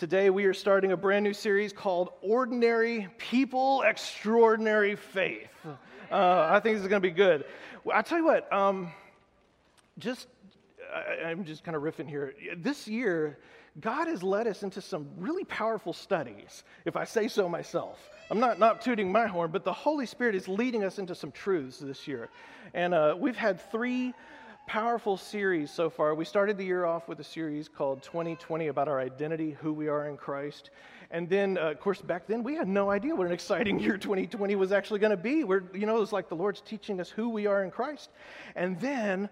Today, we are starting a brand new series called Ordinary People, Extraordinary Faith. Uh, I think this is going to be good. Well, I tell you what, um, just I, I'm just kind of riffing here. This year, God has led us into some really powerful studies, if I say so myself. I'm not, not tooting my horn, but the Holy Spirit is leading us into some truths this year. And uh, we've had three powerful series so far. We started the year off with a series called 2020 about our identity, who we are in Christ. And then, uh, of course, back then we had no idea what an exciting year 2020 was actually going to be. We're, you know, it was like the Lord's teaching us who we are in Christ. And then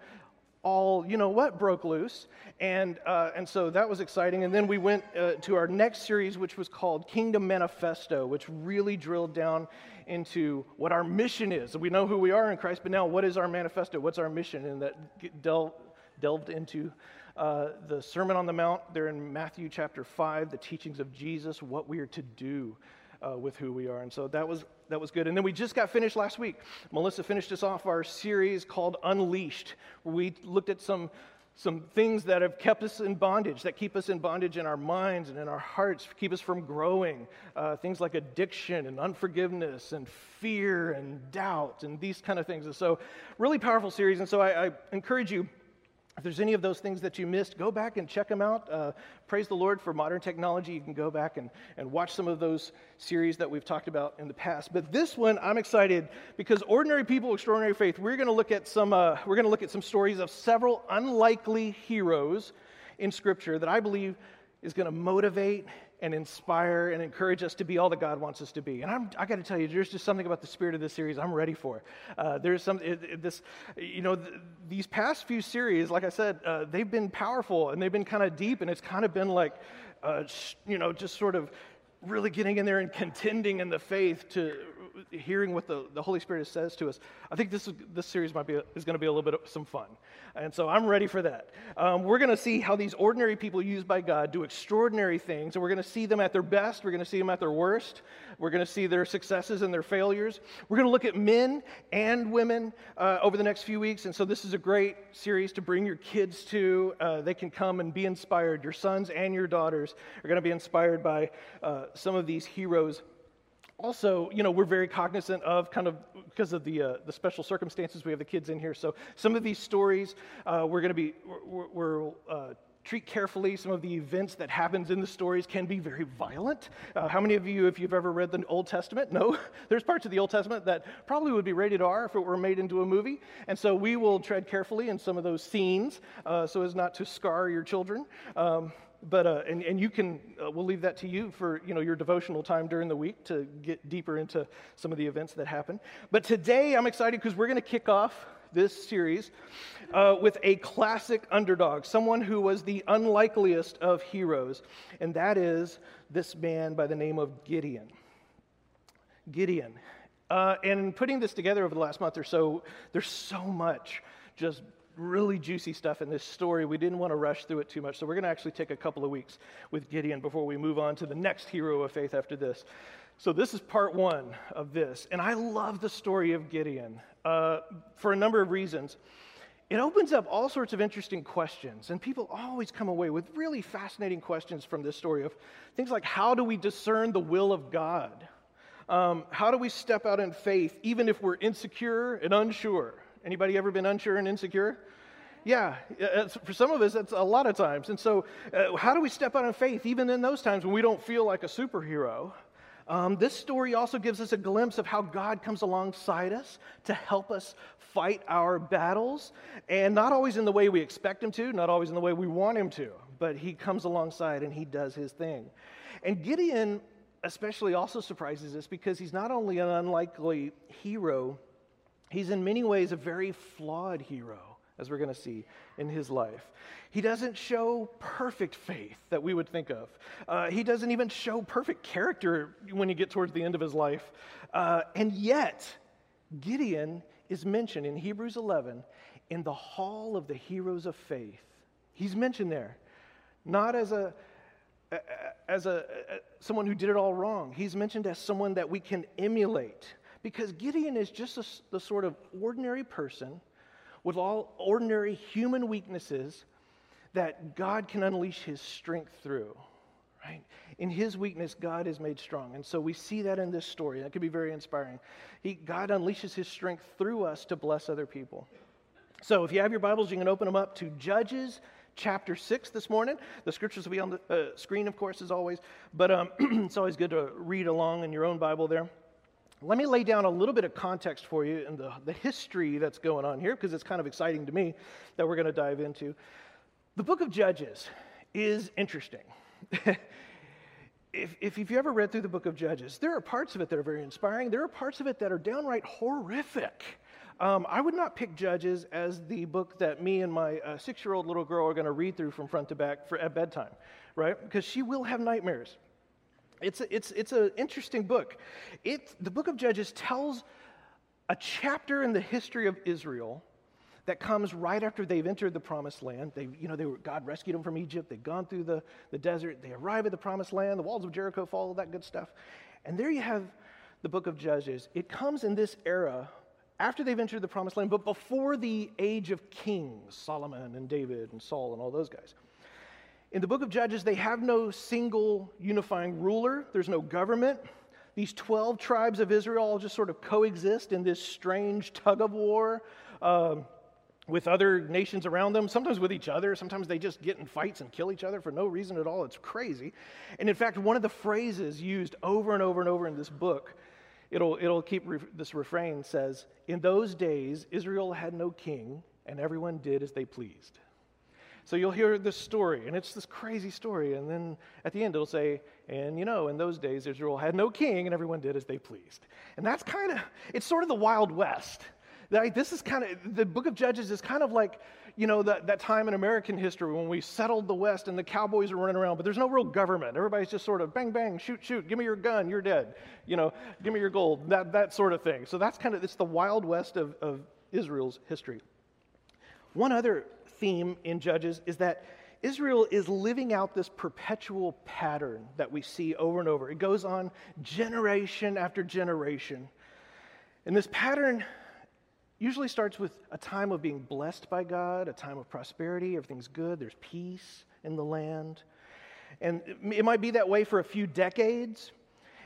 all, you know what, broke loose. And, uh, and so that was exciting. And then we went uh, to our next series, which was called Kingdom Manifesto, which really drilled down into what our mission is. We know who we are in Christ, but now what is our manifesto? What's our mission? And that del- delved into uh, the Sermon on the Mount there in Matthew chapter 5, the teachings of Jesus, what we are to do uh, with who we are. And so that was, that was good. And then we just got finished last week. Melissa finished us off our series called Unleashed, where we looked at some some things that have kept us in bondage, that keep us in bondage in our minds and in our hearts, keep us from growing. Uh, things like addiction and unforgiveness and fear and doubt and these kind of things. And so, really powerful series. And so, I, I encourage you if there's any of those things that you missed, go back and check them out. Uh, praise the Lord for modern technology. You can go back and, and watch some of those series that we've talked about in the past. But this one, I'm excited because ordinary people, extraordinary faith. We're going to look at some. Uh, we're going to look at some stories of several unlikely heroes in Scripture that I believe is going to motivate and inspire and encourage us to be all that God wants us to be. And I'm, I got to tell you, there's just something about the spirit of this series I'm ready for. Uh, there's some, it, it, this, you know, th- these past few series, like I said, uh, they've been powerful and they've been kind of deep, and it's kind of been like, uh, you know, just sort of really getting in there and contending in the faith to hearing what the, the Holy Spirit says to us, I think this, this series might be, is going to be a little bit of some fun. And so I'm ready for that. Um, we're going to see how these ordinary people used by God do extraordinary things, and we're going to see them at their best, we're going to see them at their worst, we're going to see their successes and their failures. We're going to look at men and women uh, over the next few weeks, and so this is a great series to bring your kids to. Uh, they can come and be inspired. Your sons and your daughters are going to be inspired by uh, some of these heroes also, you know, we're very cognizant of kind of because of the, uh, the special circumstances. We have the kids in here. So some of these stories uh, we're going to be, we're, we're uh, treat carefully. Some of the events that happens in the stories can be very violent. Uh, how many of you, if you've ever read the Old Testament, know there's parts of the Old Testament that probably would be rated R if it were made into a movie. And so we will tread carefully in some of those scenes uh, so as not to scar your children. Um, but uh, and, and you can uh, we'll leave that to you for you know your devotional time during the week to get deeper into some of the events that happen but today i'm excited because we're going to kick off this series uh, with a classic underdog someone who was the unlikeliest of heroes and that is this man by the name of gideon gideon uh, and putting this together over the last month or so there's so much just really juicy stuff in this story. We didn't want to rush through it too much. So we're going to actually take a couple of weeks with Gideon before we move on to the next hero of faith after this. So this is part one of this. And I love the story of Gideon uh, for a number of reasons. It opens up all sorts of interesting questions, and people always come away with really fascinating questions from this story of things like how do we discern the will of God? Um, how do we step out in faith even if we're insecure and unsure? Anybody ever been unsure and insecure? Yeah, for some of us, that's a lot of times. And so, uh, how do we step out in faith even in those times when we don't feel like a superhero? Um, this story also gives us a glimpse of how God comes alongside us to help us fight our battles, and not always in the way we expect Him to, not always in the way we want Him to, but He comes alongside and He does His thing. And Gideon, especially, also surprises us because he's not only an unlikely hero, He's in many ways a very flawed hero, as we're going to see in his life. He doesn't show perfect faith that we would think of. Uh, he doesn't even show perfect character when you get towards the end of his life. Uh, and yet, Gideon is mentioned in Hebrews 11 in the hall of the heroes of faith. He's mentioned there, not as a as a, someone who did it all wrong. He's mentioned as someone that we can emulate because Gideon is just a, the sort of ordinary person with all ordinary human weaknesses that God can unleash his strength through. Right? In his weakness, God is made strong. And so we see that in this story. That could be very inspiring. He, God unleashes his strength through us to bless other people. So if you have your Bibles, you can open them up to Judges chapter 6 this morning. The scriptures will be on the uh, screen, of course, as always. But um, it's always good to read along in your own Bible there. Let me lay down a little bit of context for you in the, the history that's going on here, because it's kind of exciting to me that we're going to dive into. The book of Judges is interesting. if, if you've ever read through the book of Judges, there are parts of it that are very inspiring. There are parts of it that are downright horrific. Um, I would not pick Judges as the book that me and my uh, six year old little girl are going to read through from front to back for, at bedtime, right? Because she will have nightmares. It's, a, it's, it's an interesting book. It, the book of Judges tells a chapter in the history of Israel that comes right after they've entered the promised land. They, you know, they were, God rescued them from Egypt. They've gone through the, the desert. They arrive at the promised land. The walls of Jericho fall, all that good stuff. And there you have the book of Judges. It comes in this era after they've entered the promised land, but before the age of kings, Solomon and David and Saul and all those guys. In the book of Judges, they have no single unifying ruler, there's no government. These 12 tribes of Israel all just sort of coexist in this strange tug of war. Um, with other nations around them, sometimes with each other. Sometimes they just get in fights and kill each other for no reason at all. It's crazy. And in fact, one of the phrases used over and over and over in this book, it'll, it'll keep re- this refrain says, In those days, Israel had no king, and everyone did as they pleased. So you'll hear this story, and it's this crazy story. And then at the end, it'll say, And you know, in those days, Israel had no king, and everyone did as they pleased. And that's kind of, it's sort of the Wild West. Like, this is kind of, the book of Judges is kind of like, you know, that, that time in American history when we settled the West and the cowboys are running around, but there's no real government. Everybody's just sort of bang, bang, shoot, shoot, give me your gun, you're dead. You know, give me your gold, that, that sort of thing. So that's kind of, it's the Wild West of, of Israel's history. One other theme in Judges is that Israel is living out this perpetual pattern that we see over and over. It goes on generation after generation. And this pattern usually starts with a time of being blessed by God, a time of prosperity, everything's good, there's peace in the land. And it might be that way for a few decades.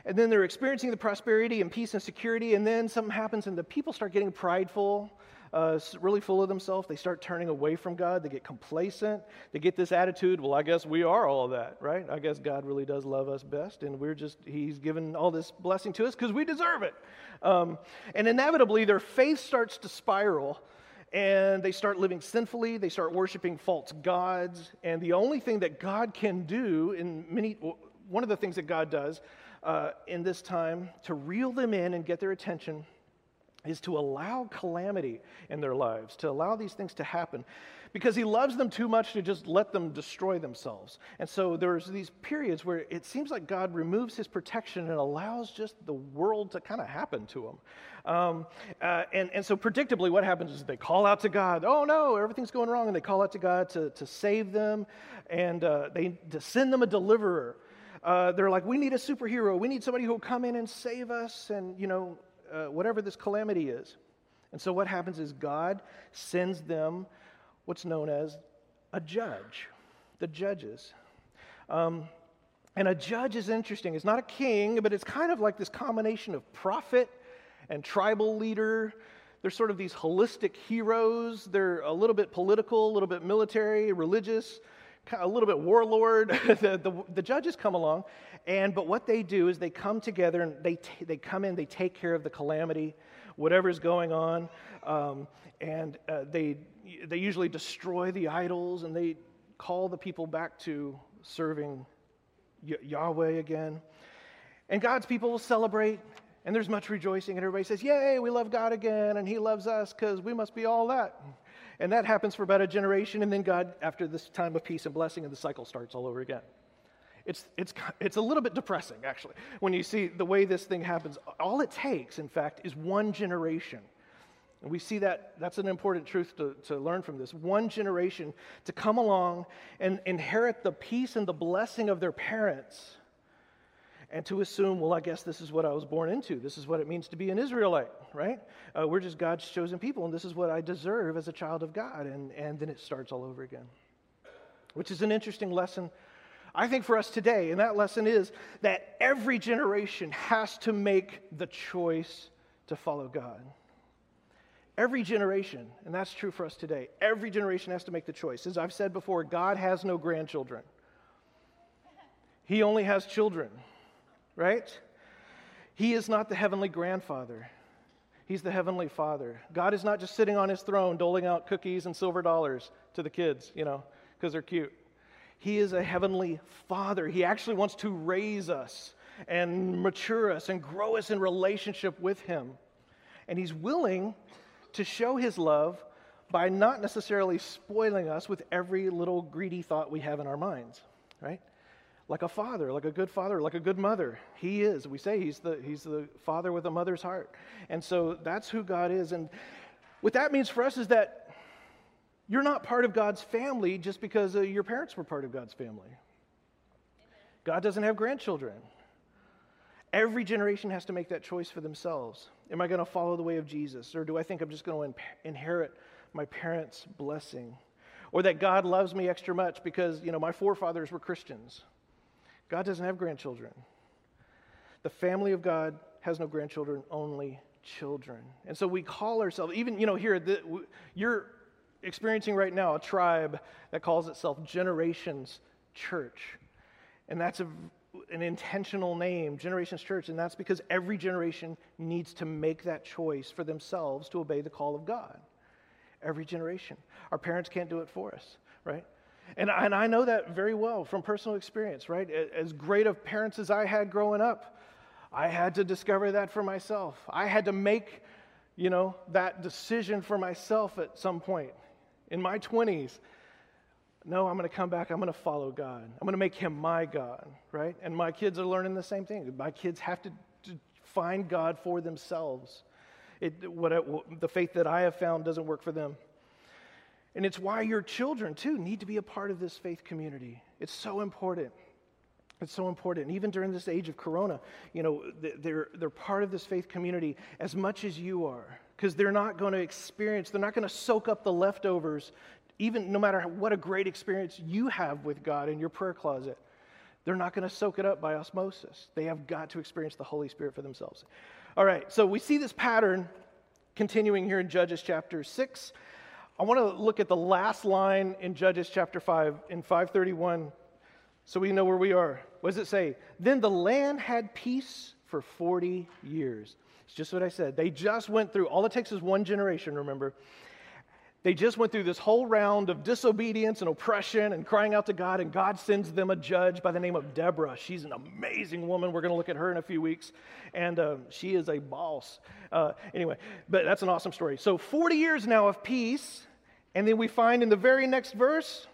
And then they're experiencing the prosperity and peace and security, and then something happens, and the people start getting prideful, uh, really full of themselves. They start turning away from God. They get complacent. They get this attitude, well, I guess we are all that, right? I guess God really does love us best, and we're just, He's given all this blessing to us because we deserve it. Um, and inevitably, their faith starts to spiral and they start living sinfully. They start worshiping false gods. And the only thing that God can do in many, one of the things that God does uh, in this time to reel them in and get their attention is to allow calamity in their lives, to allow these things to happen, because he loves them too much to just let them destroy themselves. And so there's these periods where it seems like God removes his protection and allows just the world to kind of happen to them. Um, uh, and, and so predictably, what happens is they call out to God, oh no, everything's going wrong, and they call out to God to, to save them and uh, they to send them a deliverer. Uh, they're like, we need a superhero. We need somebody who will come in and save us. And, you know, uh, whatever this calamity is. And so what happens is God sends them what's known as a judge, the judges. Um, and a judge is interesting. It's not a king, but it's kind of like this combination of prophet and tribal leader. They're sort of these holistic heroes. They're a little bit political, a little bit military, religious, a little bit warlord. the, the, the, judges come along, and but what they do is they come together and they, t- they come in, they take care of the calamity, whatever's going on, um, and uh, they, they usually destroy the idols and they call the people back to serving y- Yahweh again. And God's people will celebrate, and there's much rejoicing, and everybody says, Yay, we love God again, and He loves us because we must be all that. And that happens for about a generation, and then God, after this time of peace and blessing, and the cycle starts all over again. It's, it's, it's a little bit depressing, actually, when you see the way this thing happens. All it takes, in fact, is one generation. And we see that that's an important truth to, to learn from this. One generation to come along and inherit the peace and the blessing of their parents and to assume, well, I guess this is what I was born into. This is what it means to be an Israelite, right? Uh, we're just God's chosen people, and this is what I deserve as a child of God. And, and then it starts all over again, which is an interesting lesson I think for us today, and that lesson is that every generation has to make the choice to follow God. Every generation, and that's true for us today, every generation has to make the choice. As I've said before, God has no grandchildren, He only has children, right? He is not the heavenly grandfather. He's the heavenly father. God is not just sitting on his throne doling out cookies and silver dollars to the kids, you know, because they're cute. He is a heavenly father. He actually wants to raise us and mature us and grow us in relationship with him. And he's willing to show his love by not necessarily spoiling us with every little greedy thought we have in our minds, right? Like a father, like a good father, like a good mother. He is. We say he's the, he's the father with a mother's heart. And so that's who God is. And what that means for us is that you're not part of God's family just because uh, your parents were part of God's family. God doesn't have grandchildren. Every generation has to make that choice for themselves. Am I going to follow the way of Jesus? Or do I think I'm just going to inherit my parents' blessing? Or that God loves me extra much because, you know, my forefathers were Christians. God doesn't have grandchildren. The family of God has no grandchildren, only children. And so we call ourselves, even, you know, here, the, you're experiencing right now a tribe that calls itself Generations Church. And that's a an intentional name, Generations Church, and that's because every generation needs to make that choice for themselves to obey the call of God. Every generation. Our parents can't do it for us, right? And, and I know that very well from personal experience, right? As great of parents as I had growing up, I had to discover that for myself. I had to make, you know, that decision for myself at some point in my 20s no, I'm going to come back. I'm going to follow God. I'm going to make him my God, right? And my kids are learning the same thing. My kids have to, to find God for themselves. It, what the faith that I have found doesn't work for them. And it's why your children, too, need to be a part of this faith community. It's so important. It's so important. And even during this age of Corona, you know, they're, they're part of this faith community as much as you are because they're not going to experience, they're not going to soak up the leftovers even no matter what a great experience you have with God in your prayer closet, they're not going to soak it up by osmosis. They have got to experience the Holy Spirit for themselves. All right, so we see this pattern continuing here in Judges chapter 6. I want to look at the last line in Judges chapter 5, in 531, so we know where we are. What does it say? Then the land had peace for 40 years. It's just what I said. They just went through, all it takes is one generation, remember. They just went through this whole round of disobedience and oppression and crying out to God, and God sends them a judge by the name of Deborah. She's an amazing woman. We're going to look at her in a few weeks, and uh, she is a boss. Uh, anyway, but that's an awesome story. So, 40 years now of peace, and then we find in the very next verse,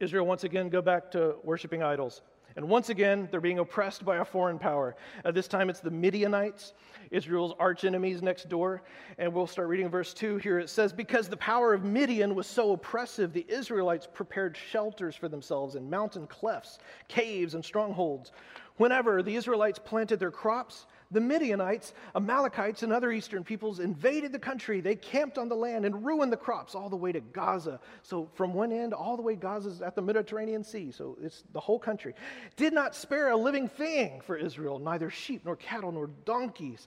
Israel once again go back to worshiping idols. And once again, they're being oppressed by a foreign power. Uh, this time it's the Midianites, Israel's archenemies next door. And we'll start reading verse 2 here. It says, Because the power of Midian was so oppressive, the Israelites prepared shelters for themselves in mountain clefts, caves, and strongholds. Whenever the Israelites planted their crops, the Midianites, Amalekites, and other eastern peoples invaded the country. They camped on the land and ruined the crops all the way to Gaza. So, from one end all the way, Gaza's at the Mediterranean Sea. So, it's the whole country. Did not spare a living thing for Israel, neither sheep, nor cattle, nor donkeys.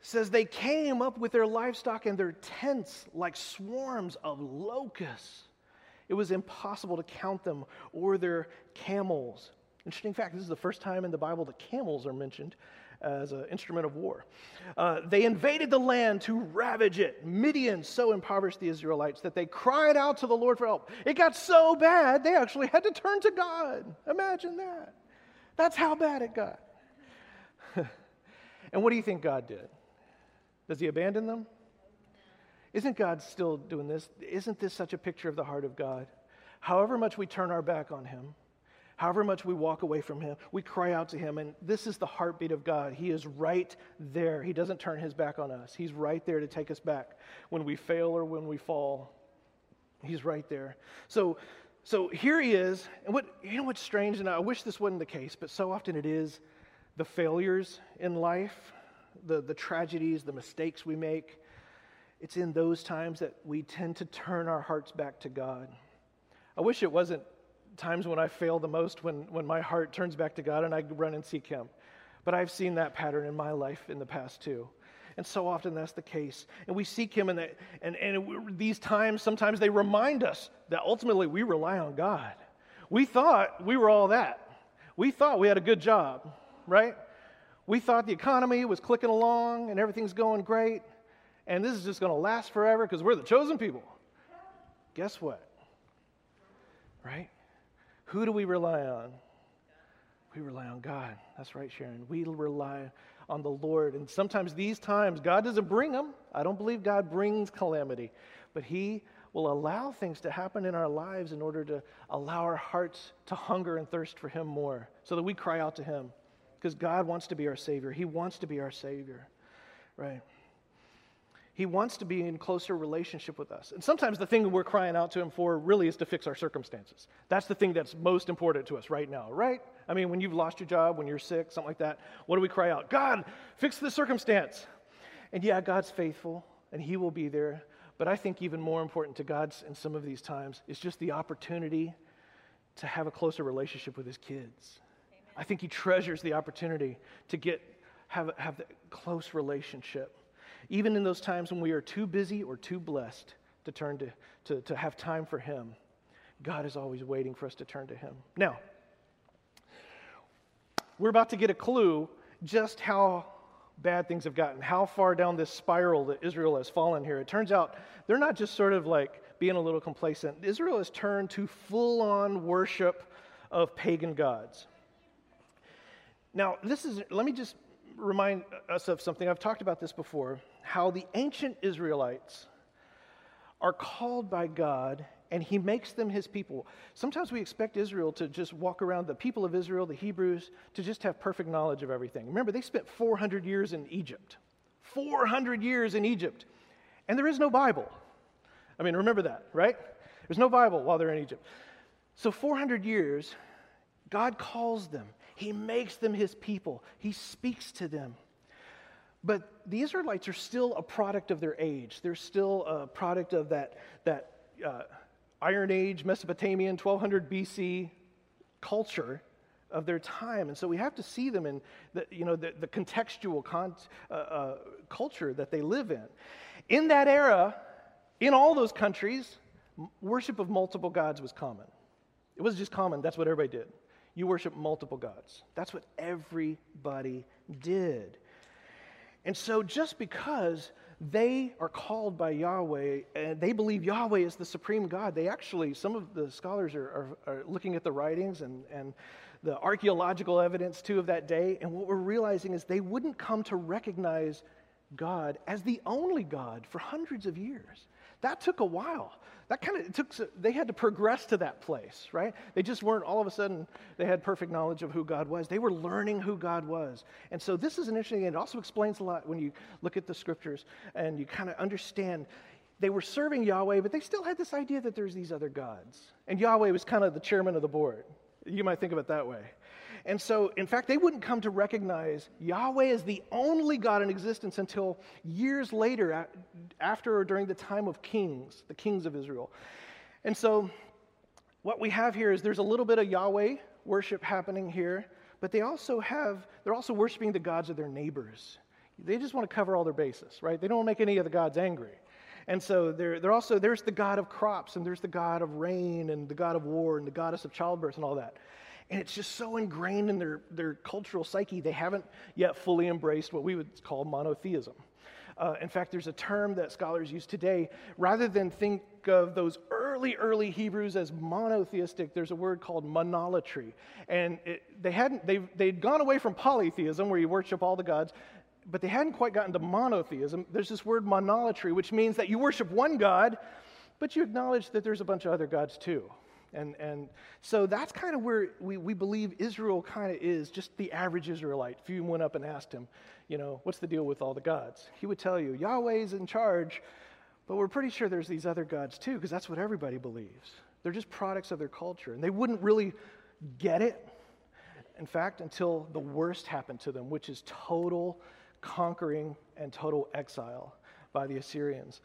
says they came up with their livestock and their tents like swarms of locusts. It was impossible to count them or their camels. Interesting fact this is the first time in the Bible that camels are mentioned as an instrument of war. Uh, they invaded the land to ravage it. Midian so impoverished the Israelites that they cried out to the Lord for help. It got so bad, they actually had to turn to God. Imagine that. That's how bad it got. and what do you think God did? Does he abandon them? Isn't God still doing this? Isn't this such a picture of the heart of God? However much we turn our back on him, However much we walk away from Him, we cry out to Him. And this is the heartbeat of God. He is right there. He doesn't turn His back on us, He's right there to take us back when we fail or when we fall. He's right there. So, so here He is. And what, you know what's strange? And I wish this wasn't the case, but so often it is the failures in life, the, the tragedies, the mistakes we make. It's in those times that we tend to turn our hearts back to God. I wish it wasn't times when I fail the most, when, when my heart turns back to God and I run and seek Him. But I've seen that pattern in my life in the past too. And so often that's the case. And we seek Him, and, and, and these times, sometimes they remind us that ultimately we rely on God. We thought we were all that. We thought we had a good job, right? We thought the economy was clicking along and everything's going great, and this is just going to last forever because we're the chosen people. Guess what? Right? Who do we rely on? We rely on God. That's right, Sharon. We rely on the Lord. And sometimes these times, God doesn't bring them. I don't believe God brings calamity, but He will allow things to happen in our lives in order to allow our hearts to hunger and thirst for Him more so that we cry out to Him because God wants to be our Savior. He wants to be our Savior, right? He wants to be in closer relationship with us. And sometimes the thing we're crying out to Him for really is to fix our circumstances. That's the thing that's most important to us right now, right? I mean, when you've lost your job, when you're sick, something like that, what do we cry out? God, fix the circumstance. And yeah, God's faithful and He will be there. But I think even more important to God in some of these times is just the opportunity to have a closer relationship with His kids. Amen. I think He treasures the opportunity to get have, have that close relationship even in those times when we are too busy or too blessed to turn to, to, to have time for Him, God is always waiting for us to turn to Him. Now, we're about to get a clue just how bad things have gotten, how far down this spiral that Israel has fallen here. It turns out they're not just sort of like being a little complacent. Israel has turned to full on worship of pagan gods. Now, this is, let me just remind us of something. I've talked about this before how the ancient Israelites are called by God and he makes them his people. Sometimes we expect Israel to just walk around, the people of Israel, the Hebrews, to just have perfect knowledge of everything. Remember, they spent 400 years in Egypt. 400 years in Egypt. And there is no Bible. I mean, remember that, right? There's no Bible while they're in Egypt. So, 400 years, God calls them. He makes them his people. He speaks to them. But the Israelites are still a product of their age. They're still a product of that, that uh, Iron Age, Mesopotamian, 1200 BC culture of their time. And so we have to see them in the, you know, the, the contextual con- uh, uh, culture that they live in. In that era, in all those countries, worship of multiple gods was common. It was just common, that's what everybody did. You worship multiple gods. That's what everybody did. And so, just because they are called by Yahweh and they believe Yahweh is the supreme God, they actually, some of the scholars are, are, are, looking at the writings and, and the archaeological evidence too of that day. And what we're realizing is they wouldn't come to recognize God as the only God for hundreds of years. That took a while. That kind of it took, they had to progress to that place, right? They just weren't all of a sudden, they had perfect knowledge of who God was. They were learning who God was. And so this is an interesting, it also explains a lot when you look at the scriptures and you kind of understand they were serving Yahweh, but they still had this idea that there's these other gods. And Yahweh was kind of the chairman of the board. You might think of it that way. And so, in fact, they wouldn't come to recognize Yahweh as the only God in existence until years later, after or during the time of kings, the kings of Israel. And so, what we have here is there's a little bit of Yahweh worship happening here, but they also have, they're also worshiping the gods of their neighbors. They just want to cover all their bases, right? They don't want to make any of the gods angry. And so they're, they're also, there's the God of crops, and there's the God of rain, and the God of war, and the goddess of childbirth, and all that. And it's just so ingrained in their, their cultural psyche, they haven't yet fully embraced what we would call monotheism. Uh, in fact, there's a term that scholars use today. Rather than think of those early, early Hebrews as monotheistic, there's a word called monolatry. And it, they hadn't, they, they'd gone away from polytheism, where you worship all the gods, but they hadn't quite gotten to monotheism. There's this word monolatry, which means that you worship one God, but you acknowledge that there's a bunch of other gods too. And, and so that's kind of where we, we believe Israel kind of is, just the average Israelite. If you went up and asked him, you know, what's the deal with all the gods? He would tell you, Yahweh's in charge, but we're pretty sure there's these other gods too, because that's what everybody believes. They're just products of their culture. And they wouldn't really get it, in fact, until the worst happened to them, which is total conquering and total exile by the Assyrians.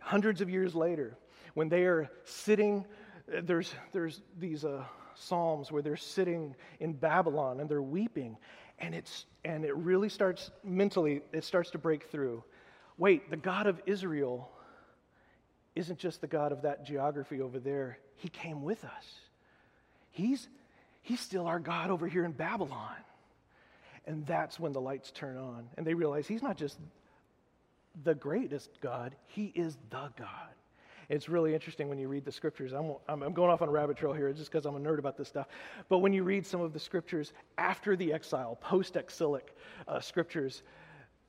Hundreds of years later, when they are sitting there's, there's these uh, Psalms where they're sitting in Babylon and they're weeping. And, it's, and it really starts mentally, it starts to break through. Wait, the God of Israel isn't just the God of that geography over there, He came with us. He's, he's still our God over here in Babylon. And that's when the lights turn on. And they realize He's not just the greatest God, He is the God. It's really interesting when you read the scriptures. I'm, I'm going off on a rabbit trail here just because I'm a nerd about this stuff. But when you read some of the scriptures after the exile, post exilic uh, scriptures,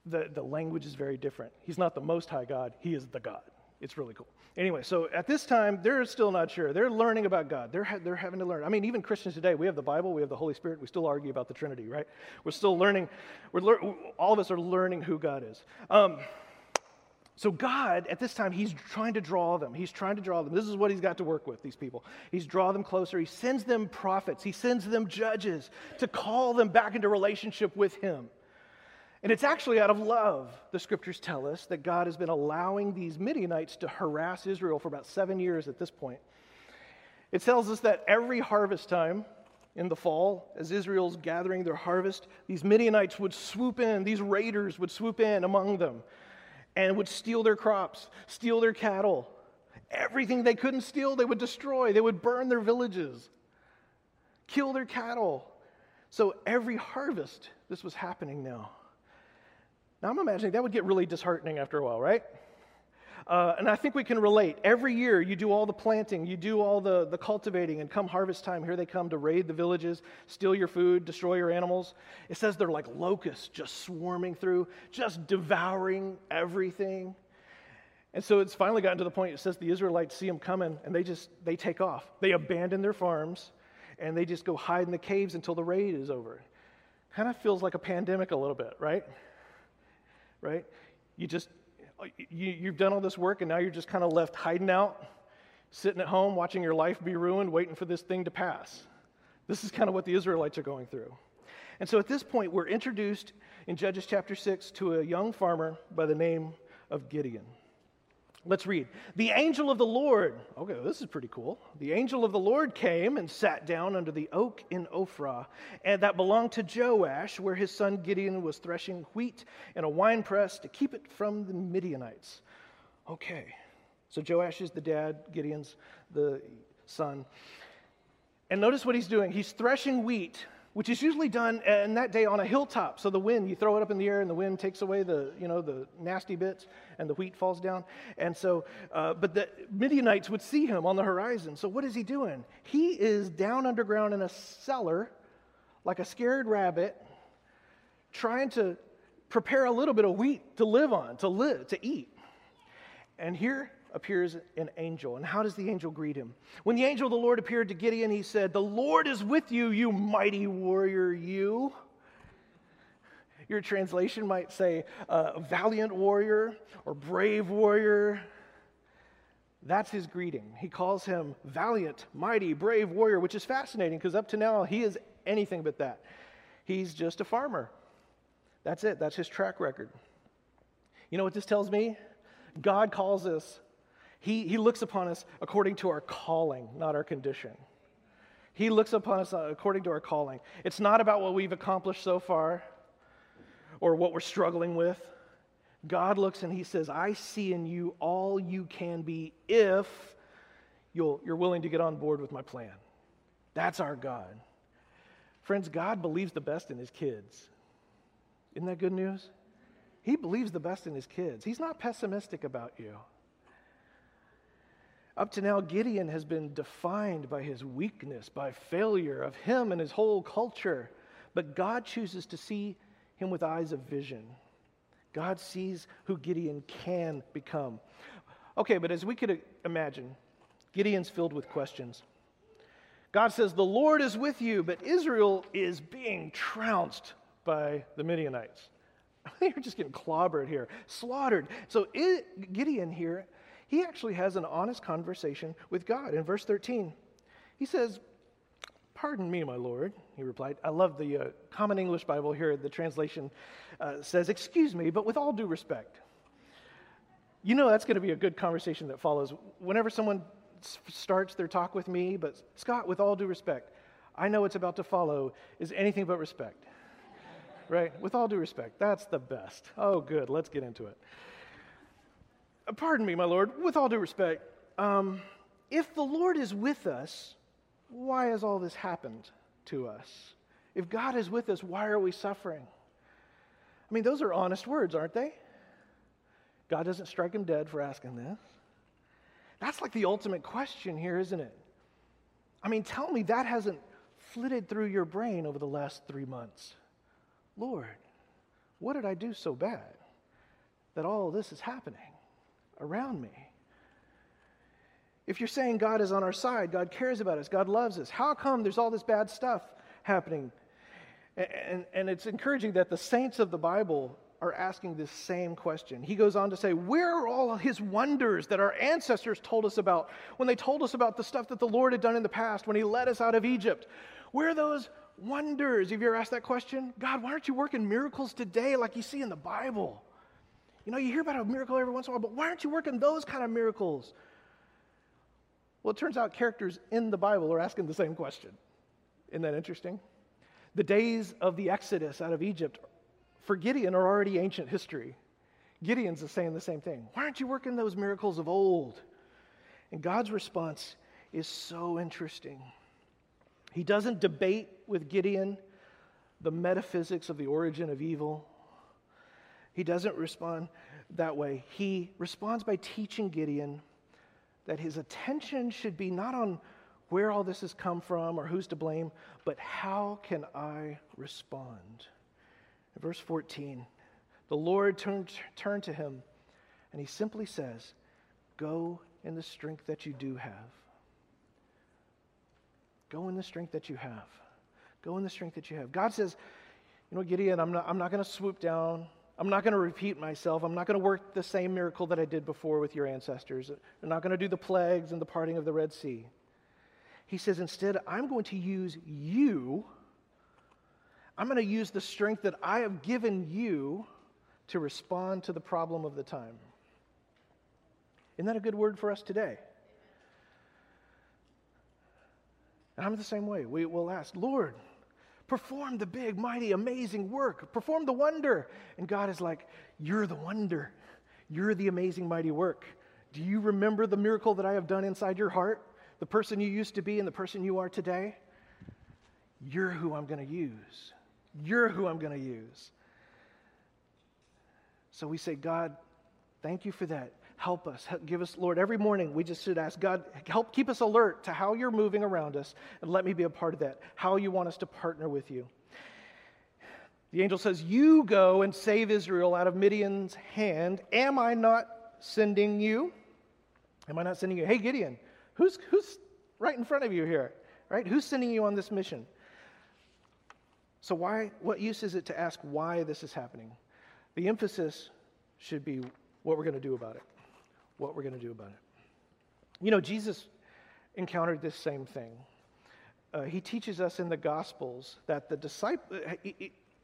the, the language is very different. He's not the most high God, He is the God. It's really cool. Anyway, so at this time, they're still not sure. They're learning about God. They're, ha- they're having to learn. I mean, even Christians today, we have the Bible, we have the Holy Spirit, we still argue about the Trinity, right? We're still learning. We're all of us are learning who God is. Um, so, God, at this time, He's trying to draw them. He's trying to draw them. This is what He's got to work with, these people. He's draw them closer. He sends them prophets, He sends them judges to call them back into relationship with Him. And it's actually out of love, the scriptures tell us, that God has been allowing these Midianites to harass Israel for about seven years at this point. It tells us that every harvest time in the fall, as Israel's gathering their harvest, these Midianites would swoop in, these raiders would swoop in among them and would steal their crops, steal their cattle. Everything they couldn't steal, they would destroy. They would burn their villages, kill their cattle. So every harvest, this was happening now. Now I'm imagining that would get really disheartening after a while, right? Uh, and I think we can relate. Every year, you do all the planting, you do all the, the cultivating, and come harvest time, here they come to raid the villages, steal your food, destroy your animals. It says they're like locusts just swarming through, just devouring everything. And so it's finally gotten to the point, it says the Israelites see them coming, and they just, they take off. They abandon their farms, and they just go hide in the caves until the raid is over. Kind of feels like a pandemic a little bit, right? Right? You just Oh, you, you've done all this work and now you're just kind of left hiding out, sitting at home, watching your life be ruined, waiting for this thing to pass. This is kind of what the Israelites are going through. And so at this point, we're introduced in Judges chapter 6 to a young farmer by the name of Gideon. Let's read. The angel of the Lord, okay, this is pretty cool. The angel of the Lord came and sat down under the oak in Ophrah, and that belonged to Joash, where his son Gideon was threshing wheat in a winepress to keep it from the Midianites. Okay, so Joash is the dad, Gideon's the son. And notice what he's doing. He's threshing wheat which is usually done in that day on a hilltop. So the wind, you throw it up in the air, and the wind takes away the, you know, the nasty bits, and the wheat falls down. And so, uh, but the Midianites would see him on the horizon. So what is he doing? He is down underground in a cellar, like a scared rabbit, trying to prepare a little bit of wheat to live on, to live, to eat. And here appears an angel. And how does the angel greet him? When the angel of the Lord appeared to Gideon, he said, The Lord is with you, you mighty warrior, you. Your translation might say, uh, valiant warrior or brave warrior. That's his greeting. He calls him valiant, mighty, brave warrior, which is fascinating because up to now he is anything but that. He's just a farmer. That's it, that's his track record. You know what this tells me? God calls us he, he looks upon us according to our calling, not our condition. He looks upon us uh, according to our calling. It's not about what we've accomplished so far or what we're struggling with. God looks and He says, I see in you all you can be if you'll, you're willing to get on board with my plan. That's our God. Friends, God believes the best in His kids. Isn't that good news? He believes the best in His kids. He's not pessimistic about you. Up to now, Gideon has been defined by his weakness, by failure of him and his whole culture. But God chooses to see him with eyes of vision. God sees who Gideon can become. Okay, but as we could imagine, Gideon's filled with questions. God says, The Lord is with you, but Israel is being trounced by the Midianites. They're just getting clobbered here, slaughtered. So Gideon here he actually has an honest conversation with God. In verse 13, he says, Pardon me, my Lord, he replied. I love the uh, Common English Bible here. The translation uh, says, Excuse me, but with all due respect. You know that's going to be a good conversation that follows. Whenever someone s- starts their talk with me, but Scott, with all due respect, I know what's about to follow is anything but respect. right? With all due respect, that's the best. Oh, good. Let's get into it. Pardon me, my Lord, with all due respect, um, if the Lord is with us, why has all this happened to us? If God is with us, why are we suffering? I mean, those are honest words, aren't they? God doesn't strike him dead for asking this. That's like the ultimate question here, isn't it? I mean, tell me that hasn't flitted through your brain over the last three months. Lord, what did I do so bad that all this is happening around me? If you're saying God is on our side, God cares about us, God loves us, how come there's all this bad stuff happening? And, and, it's encouraging that the saints of the Bible are asking this same question. He goes on to say, Where are all his wonders that our ancestors told us about when they told us about the stuff that the Lord had done in the past when he led us out of Egypt? Where are those wonders? Have you ever asked that question? God, why aren't you working miracles today like you see in the Bible? You know, you hear about a miracle every once in a while, but why aren't you working those kind of miracles? Well, it turns out characters in the Bible are asking the same question. Isn't that interesting? The days of the Exodus out of Egypt for Gideon are already ancient history. Gideon's is saying the same thing. Why aren't you working those miracles of old? And God's response is so interesting. He doesn't debate with Gideon the metaphysics of the origin of evil. He doesn't respond that way. He responds by teaching Gideon that his attention should be not on where all this has come from or who's to blame, but how can I respond? In verse 14, the Lord turned, turned to him and he simply says, Go in the strength that you do have. Go in the strength that you have. Go in the strength that you have. God says, You know, Gideon, I'm not, I'm not going to swoop down. I'm not going to repeat myself. I'm not going to work the same miracle that I did before with your ancestors. I'm not going to do the plagues and the parting of the Red Sea. He says, instead, I'm going to use you. I'm going to use the strength that I have given you to respond to the problem of the time. Isn't that a good word for us today? And I'm the same way. We will ask, Lord, perform the big, mighty, amazing work, perform the wonder. And God is like, You're the wonder. You're the amazing, mighty work. Do you remember the miracle that I have done inside your heart? the person you used to be and the person you are today, you're who I'm going to use. You're who I'm going to use. So we say, God, thank you for that. Help us. Give us, Lord, every morning we just should ask, God, help keep us alert to how you're moving around us and let me be a part of that, how you want us to partner with you. The angel says, You go and save Israel out of Midian's hand. Am I not sending you? Am I not sending you? Hey, Gideon, Who's, who's right in front of you here? Right? Who's sending you on this mission? So, why, what use is it to ask why this is happening? The emphasis should be what we're going to do about it. What we're going to do about it. You know, Jesus encountered this same thing. Uh, he teaches us in the Gospels that the disciple, uh,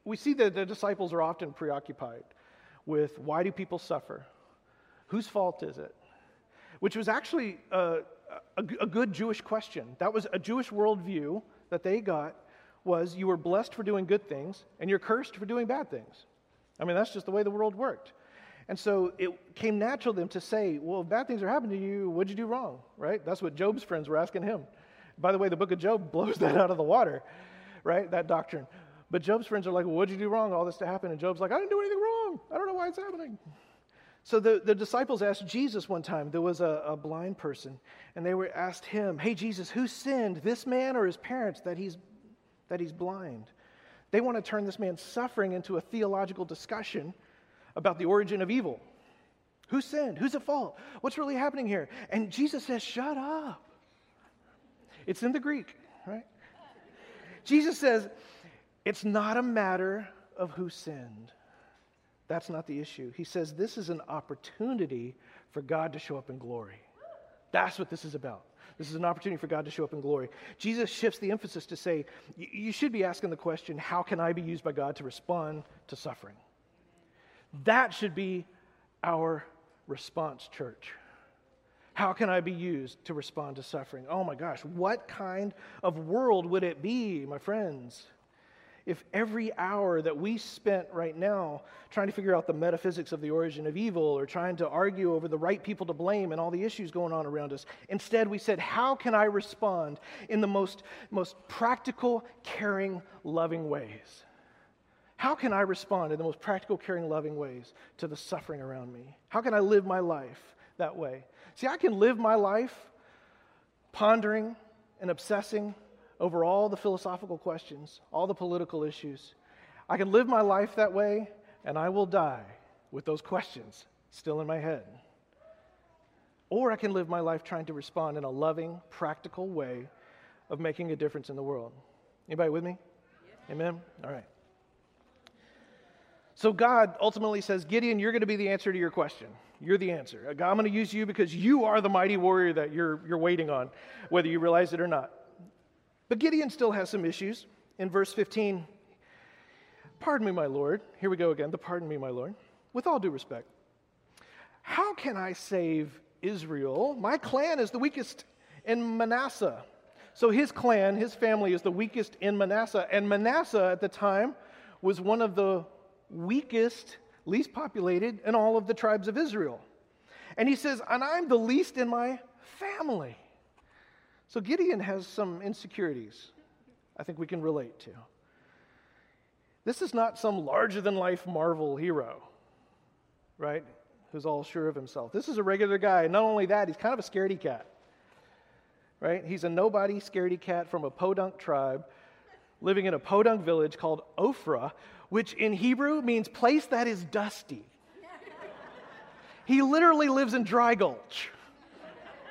we see that the disciples are often preoccupied with why do people suffer? Whose fault is it? Which was actually uh, a, a good Jewish question. That was a Jewish worldview that they got was you were blessed for doing good things and you're cursed for doing bad things. I mean, that's just the way the world worked. And so it came natural to them to say, well, if bad things are happening to you, what'd you do wrong? Right? That's what Job's friends were asking him. By the way, the book of Job blows that out of the water, right? That doctrine. But Job's friends are like, well, what'd you do wrong? All this to happen. And Job's like, I didn't do anything wrong. I don't know why it's happening. So the, the disciples asked Jesus one time, there was a, a blind person, and they were asked him, Hey, Jesus, who sinned, this man or his parents, that he's, that he's blind? They want to turn this man's suffering into a theological discussion about the origin of evil. Who sinned? Who's at fault? What's really happening here? And Jesus says, Shut up. It's in the Greek, right? Jesus says, It's not a matter of who sinned. That's not the issue. He says this is an opportunity for God to show up in glory. That's what this is about. This is an opportunity for God to show up in glory. Jesus shifts the emphasis to say, you should be asking the question, how can I be used by God to respond to suffering? That should be our response, church. How can I be used to respond to suffering? Oh my gosh, what kind of world would it be, my friends, if every hour that we spent right now trying to figure out the metaphysics of the origin of evil or trying to argue over the right people to blame and all the issues going on around us, instead we said, How can I respond in the most, most practical, caring, loving ways? How can I respond in the most practical, caring, loving ways to the suffering around me? How can I live my life that way? See, I can live my life pondering and obsessing over all the philosophical questions, all the political issues. I can live my life that way, and I will die with those questions still in my head. Or I can live my life trying to respond in a loving, practical way of making a difference in the world. Anybody with me? Amen? All right. So God ultimately says, Gideon, you're going to be the answer to your question. You're the answer. I'm going to use you because you are the mighty warrior that you're, you're waiting on, whether you realize it or not. But Gideon still has some issues. In verse 15, pardon me, my Lord. Here we go again, the pardon me, my Lord. With all due respect, how can I save Israel? My clan is the weakest in Manasseh. So his clan, his family is the weakest in Manasseh. And Manasseh at the time was one of the weakest, least populated in all of the tribes of Israel. And he says, And I'm the least in my family. So Gideon has some insecurities I think we can relate to. This is not some larger than life Marvel hero, right? Who's all sure of himself. This is a regular guy. Not only that, he's kind of a scaredy cat, right? He's a nobody scaredy cat from a podunk tribe living in a podunk village called Ophrah, which in Hebrew means place that is dusty. he literally lives in Dry Gulch,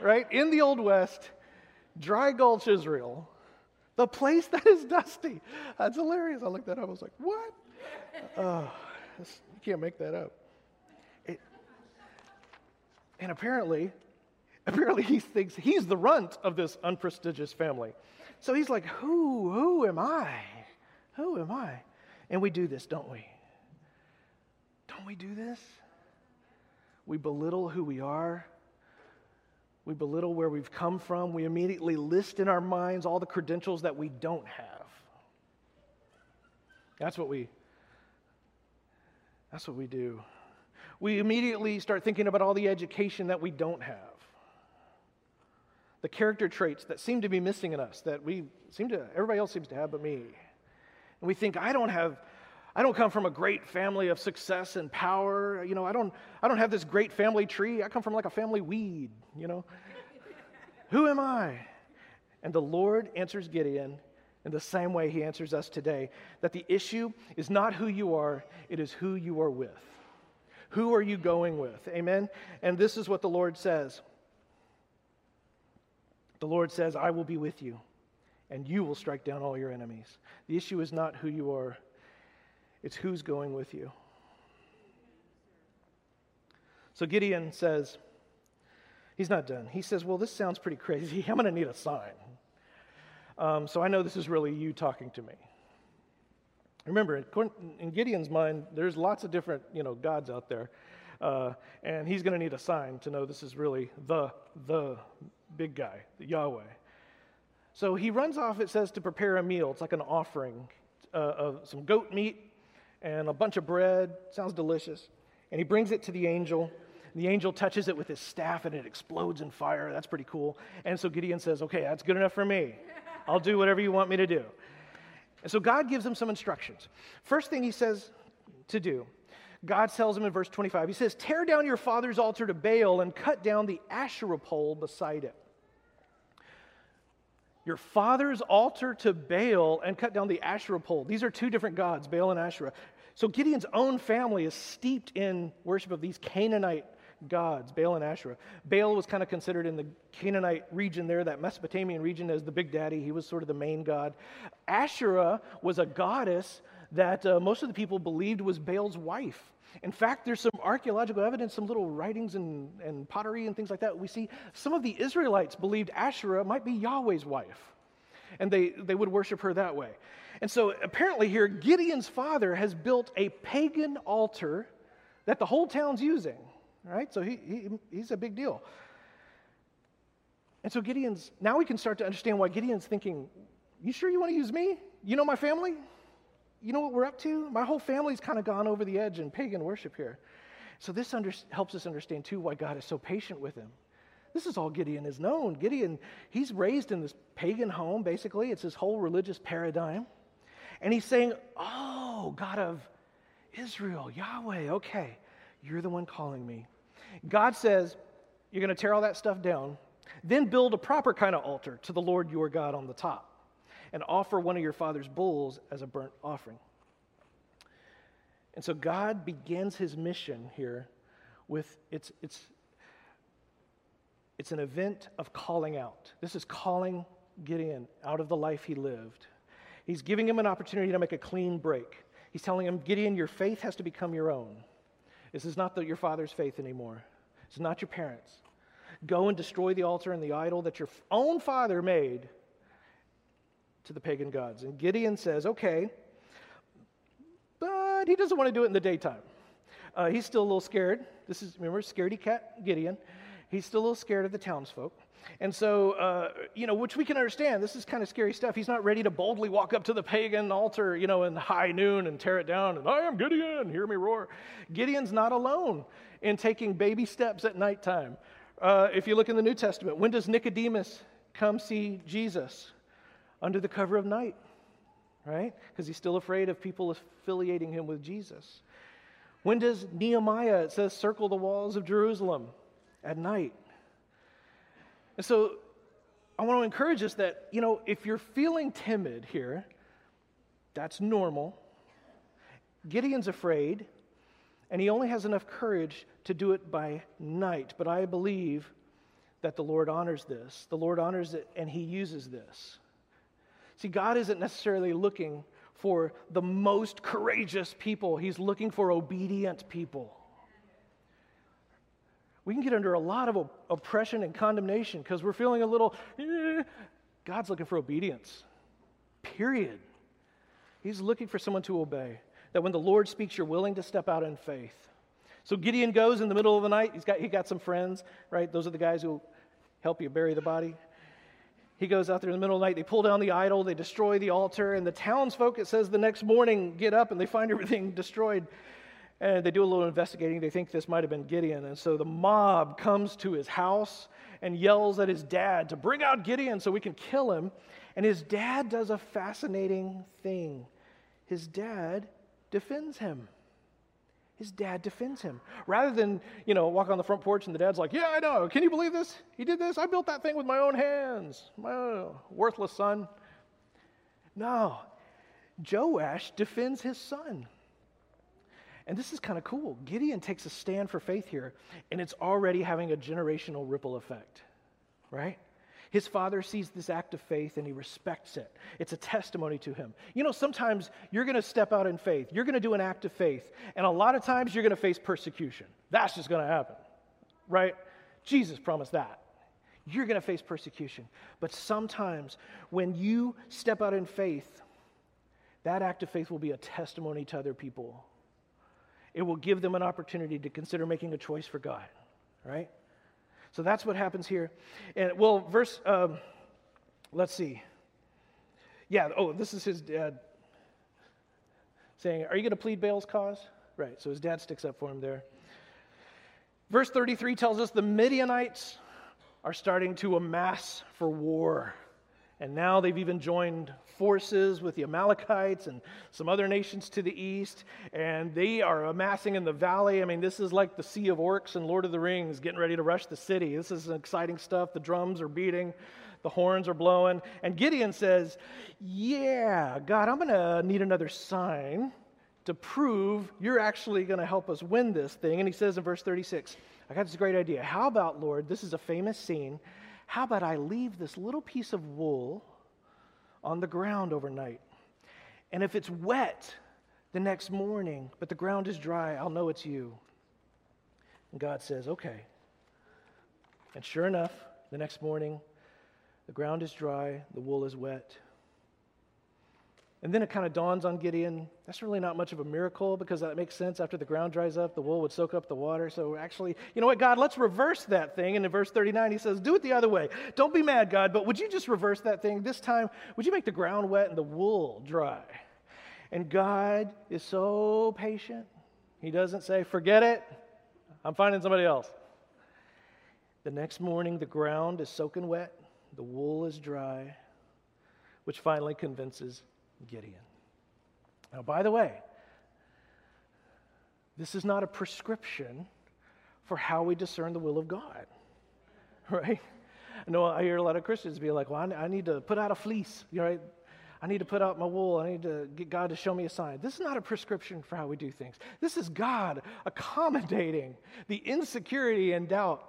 right? In the Old West Dry Gulch, Israel, the place that is dusty. That's hilarious. I looked that up. I was like, what? Uh, you can't make that up. It, and apparently, apparently he thinks he's the runt of this unprestigious family. So he's like, who, who am I? Who am I? And we do this, don't we? Don't we do this? We belittle who we are we belittle where we've come from. We immediately list in our minds all the credentials that we don't have. That's what we That's what we do. We immediately start thinking about all the education that we don't have. The character traits that seem to be missing in us that we seem to everybody else seems to have but me. And we think I don't have I don't come from a great family of success and power. You know, I don't, I don't have this great family tree. I come from like a family weed, you know. Who am I? And the Lord answers Gideon in the same way he answers us today that the issue is not who you are, it is who you are with. Who are you going with? Amen? And this is what the Lord says The Lord says, I will be with you, and you will strike down all your enemies. The issue is not who you are, it's who's going with you. So Gideon says, he's not done. He says, Well, this sounds pretty crazy. I'm going to need a sign. Um, so I know this is really you talking to me. Remember, in Gideon's mind, there's lots of different, you know, gods out there, uh, and he's going to need a sign to know this is really the the big guy, the Yahweh. So he runs off. It says to prepare a meal. It's like an offering uh, of some goat meat and a bunch of bread. Sounds delicious. And he brings it to the angel. The angel touches it with his staff and it explodes in fire. That's pretty cool. And so Gideon says, Okay, that's good enough for me. I'll do whatever you want me to do. And so God gives him some instructions. First thing he says to do, God tells him in verse 25, He says, Tear down your father's altar to Baal and cut down the Asherah pole beside it your father's altar to Baal and cut down the Asherah pole. These are two different gods, Baal and Asherah. So Gideon's own family is steeped in worship of these Canaanite gods, Baal and Asherah. Baal was kind of considered in the Canaanite region there, that Mesopotamian region, as the big daddy. He was sort of the main god. Asherah was a goddess that uh, most of the people believed was Baal's wife. In fact, there's some archaeological evidence, some little writings and, and pottery and things like that. We see some of the Israelites believed Asherah might be Yahweh's wife, and they, they would worship her that way. And so apparently, here, Gideon's father has built a pagan altar that the whole town's using, right? So he, he, he's a big deal. And so Gideon's, now we can start to understand why Gideon's thinking, You sure you want to use me? You know my family? You know what we're up to? My whole family's kind of gone over the edge in pagan worship here. So this under, helps us understand, too, why God is so patient with him. This is all Gideon has known. Gideon, he's raised in this pagan home, basically. It's his whole religious paradigm. And he's saying, Oh, God of Israel, Yahweh, okay, you're the one calling me. God says, You're going to tear all that stuff down, then build a proper kind of altar to the Lord your God on the top, and offer one of your father's bulls as a burnt offering. And so God begins his mission here with it's, it's, it's an event of calling out. This is calling Gideon out of the life he lived. He's giving him an opportunity to make a clean break. He's telling him, Gideon, your faith has to become your own. This is not the, your father's faith anymore. It's not your parents. Go and destroy the altar and the idol that your own father made to the pagan gods. And Gideon says, okay, but he doesn't want to do it in the daytime. Uh, he's still a little scared. This is, remember, scaredy cat Gideon. He's still a little scared of the townsfolk. And so, uh, you know, which we can understand. This is kind of scary stuff. He's not ready to boldly walk up to the pagan altar, you know, in high noon and tear it down and, I am Gideon, hear me roar. Gideon's not alone in taking baby steps at nighttime. Uh, if you look in the New Testament, when does Nicodemus come see Jesus? Under the cover of night right? Because he's still afraid of people affiliating him with Jesus. When does Nehemiah, it says, circle the walls of Jerusalem? At night. And so I want to encourage us that, you know, if you're feeling timid here, that's normal. Gideon's afraid, and he only has enough courage to do it by night. But I believe that the Lord honors this. The Lord honors it, and he uses this. See, God isn't necessarily looking for the most courageous people, He's looking for obedient people. We can get under a lot of oppression and condemnation because we're feeling a little, eh. God's looking for obedience, period. He's looking for someone to obey. That when the Lord speaks, you're willing to step out in faith. So Gideon goes in the middle of the night. He's got, he got some friends, right? Those are the guys who help you bury the body. He goes out there in the middle of the night. They pull down the idol, they destroy the altar, and the townsfolk, it says, the next morning get up and they find everything destroyed. And they do a little investigating. They think this might have been Gideon. And so the mob comes to his house and yells at his dad to bring out Gideon so we can kill him. And his dad does a fascinating thing. His dad defends him his dad defends him. Rather than, you know, walk on the front porch and the dad's like, Yeah, I know. Can you believe this? He did this. I built that thing with my own hands. My uh, worthless son. No. Joash defends his son. And this is kind of cool. Gideon takes a stand for faith here, and it's already having a generational ripple effect, right? His father sees this act of faith and he respects it. It's a testimony to him. You know, sometimes you're going to step out in faith, you're going to do an act of faith, and a lot of times you're going to face persecution. That's just going to happen, right? Jesus promised that. You're going to face persecution. But sometimes when you step out in faith, that act of faith will be a testimony to other people. It will give them an opportunity to consider making a choice for God, right? So that's what happens here. And well, verse, um, let's see. Yeah, oh, this is his dad saying, Are you going to plead Baal's cause? Right, so his dad sticks up for him there. Verse 33 tells us the Midianites are starting to amass for war. And now they've even joined forces with the Amalekites and some other nations to the east. And they are amassing in the valley. I mean, this is like the Sea of Orcs and Lord of the Rings getting ready to rush the city. This is exciting stuff. The drums are beating, the horns are blowing. And Gideon says, Yeah, God, I'm going to need another sign to prove you're actually going to help us win this thing. And he says in verse 36, I got this great idea. How about, Lord, this is a famous scene. How about I leave this little piece of wool on the ground overnight? And if it's wet the next morning, but the ground is dry, I'll know it's you. And God says, Okay. And sure enough, the next morning, the ground is dry, the wool is wet. And then it kind of dawns on Gideon that's really not much of a miracle because that makes sense. After the ground dries up, the wool would soak up the water. So actually, you know what, God, let's reverse that thing. And in verse 39, he says, Do it the other way. Don't be mad, God, but would you just reverse that thing? This time, would you make the ground wet and the wool dry? And God is so patient. He doesn't say, Forget it, I'm finding somebody else. The next morning, the ground is soaking wet, the wool is dry, which finally convinces Gideon. Now, by the way, this is not a prescription for how we discern the will of God, right? I know I hear a lot of Christians be like, well, I need to put out a fleece, right? I need to put out my wool. I need to get God to show me a sign. This is not a prescription for how we do things. This is God accommodating the insecurity and doubt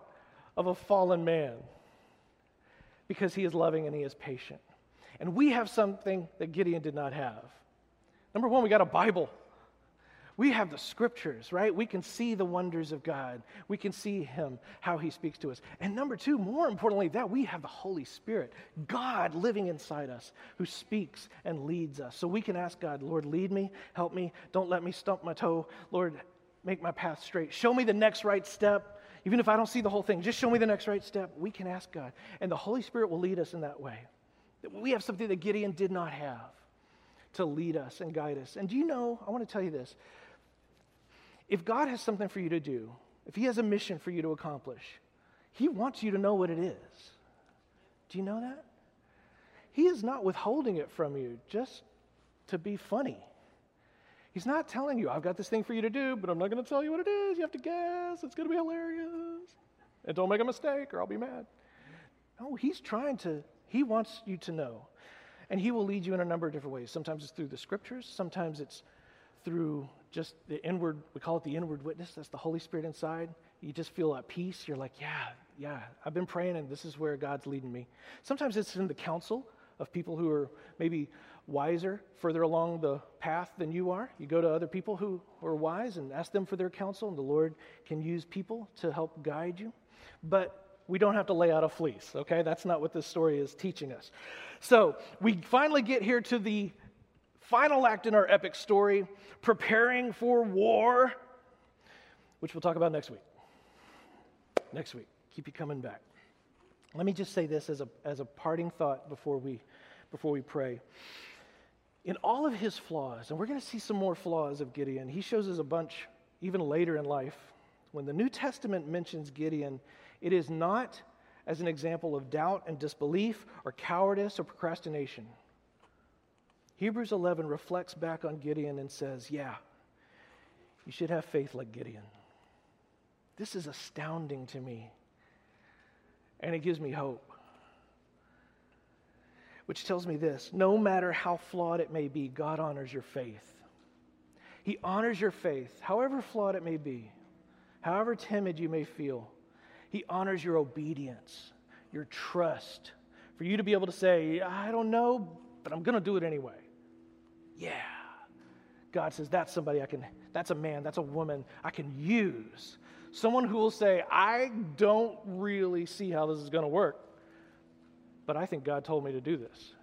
of a fallen man because he is loving and he is patient. And we have something that Gideon did not have. Number one, we got a Bible. We have the scriptures, right? We can see the wonders of God. We can see Him, how He speaks to us. And number two, more importantly, that we have the Holy Spirit, God living inside us, who speaks and leads us. So we can ask God, Lord, lead me, help me, don't let me stump my toe. Lord, make my path straight. Show me the next right step. Even if I don't see the whole thing, just show me the next right step. We can ask God. And the Holy Spirit will lead us in that way. We have something that Gideon did not have to lead us and guide us. And do you know, I want to tell you this. If God has something for you to do, if He has a mission for you to accomplish, He wants you to know what it is. Do you know that? He is not withholding it from you just to be funny. He's not telling you, I've got this thing for you to do, but I'm not going to tell you what it is. You have to guess. It's going to be hilarious. And don't make a mistake or I'll be mad. No, He's trying to, He wants you to know. And He will lead you in a number of different ways. Sometimes it's through the scriptures, sometimes it's through just the inward, we call it the inward witness. That's the Holy Spirit inside. You just feel at peace. You're like, yeah, yeah, I've been praying and this is where God's leading me. Sometimes it's in the counsel of people who are maybe wiser, further along the path than you are. You go to other people who are wise and ask them for their counsel, and the Lord can use people to help guide you. But we don't have to lay out a fleece, okay? That's not what this story is teaching us. So we finally get here to the final act in our epic story preparing for war, which we'll talk about next week. Next week. Keep you coming back. Let me just say this as a, as a parting thought before we, before we pray. In all of his flaws, and we're going to see some more flaws of Gideon, he shows us a bunch even later in life. When the New Testament mentions Gideon, it is not as an example of doubt and disbelief or cowardice or procrastination. Hebrews 11 reflects back on Gideon and says, Yeah, you should have faith like Gideon. This is astounding to me, and it gives me hope. Which tells me this no matter how flawed it may be, God honors your faith. He honors your faith, however flawed it may be, however timid you may feel. He honors your obedience, your trust, for you to be able to say, I don't know, but I'm going to do it anyway. Yeah. God says, that's somebody I can, that's a man, that's a woman I can use. Someone who will say, I don't really see how this is going to work, but I think God told me to do this.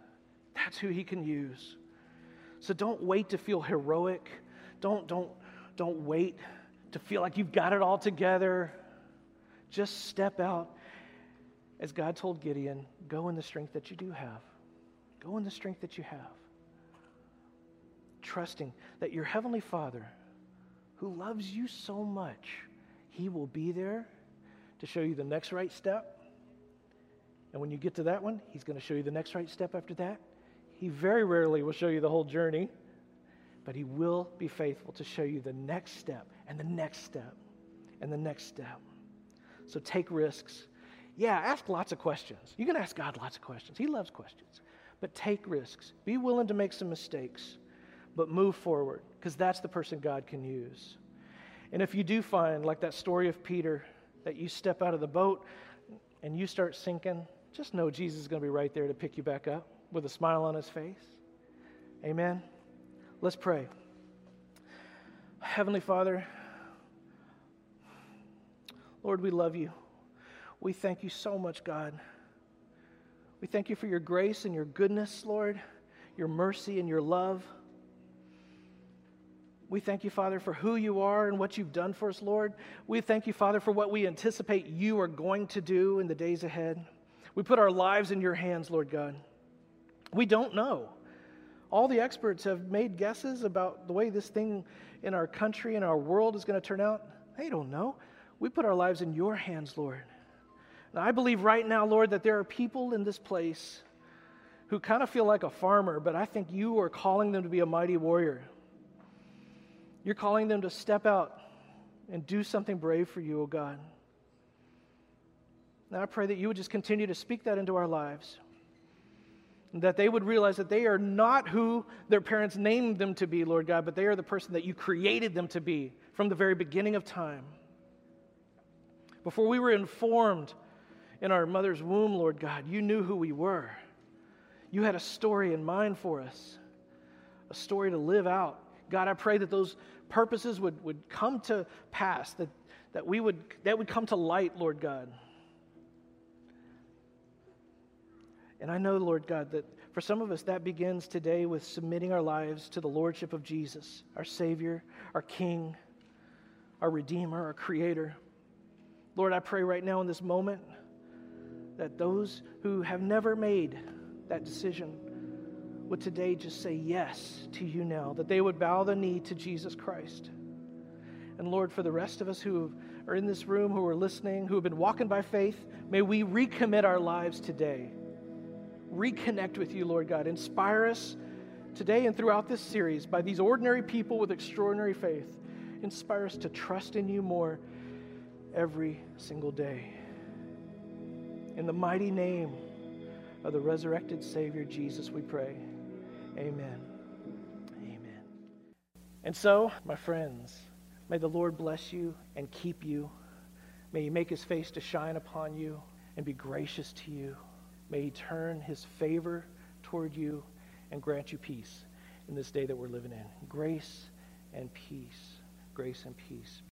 That's who he can use. So don't wait to feel heroic. Don't, don't, don't wait to feel like you've got it all together. Just step out. As God told Gideon, go in the strength that you do have. Go in the strength that you have. Trusting that your Heavenly Father, who loves you so much, He will be there to show you the next right step. And when you get to that one, He's going to show you the next right step after that. He very rarely will show you the whole journey, but He will be faithful to show you the next step and the next step and the next step. So take risks. Yeah, ask lots of questions. You can ask God lots of questions. He loves questions. But take risks. Be willing to make some mistakes, but move forward because that's the person God can use. And if you do find, like that story of Peter, that you step out of the boat and you start sinking, just know Jesus is going to be right there to pick you back up with a smile on his face. Amen. Let's pray. Heavenly Father, Lord, we love you. We thank you so much, God. We thank you for your grace and your goodness, Lord. your mercy, and your love. We thank you, Father, for who you are and what you've done for us, Lord. We thank you, Father, for what we anticipate you are going to do in the days ahead. We put our lives in your hands, Lord God. We don't know. All the experts have made guesses about the way this thing in our country and our world is going to turn out. They don't know. We put our lives in your hands, Lord. And I believe right now, Lord, that there are people in this place who kind of feel like a farmer, but I think you are calling them to be a mighty warrior. You're calling them to step out and do something brave for you, oh God. And I pray that you would just continue to speak that into our lives. That they would realize that they are not who their parents named them to be, Lord God, but they are the person that you created them to be from the very beginning of time. Before we were informed in our mother's womb, Lord God, you knew who we were. You had a story in mind for us, a story to live out. God, I pray that those purposes would, would come to pass, that, that, we would, that would come to light, Lord God. And I know, Lord God, that for some of us, that begins today with submitting our lives to the Lordship of Jesus, our Savior, our King, our Redeemer, our Creator. Lord, I pray right now in this moment that those who have never made that decision would today just say yes to you now, that they would bow the knee to Jesus Christ. And Lord, for the rest of us who are in this room, who are listening, who have been walking by faith, may we recommit our lives today. Reconnect with you, Lord God. Inspire us today and throughout this series by these ordinary people with extraordinary faith. Inspire us to trust in you more every single day. In the mighty name of the resurrected Savior, Jesus, we pray. Amen. Amen. And so, my friends, may the Lord bless you and keep you. May he make his face to shine upon you and be gracious to you. May he turn his favor toward you and grant you peace in this day that we're living in. Grace and peace. Grace and peace.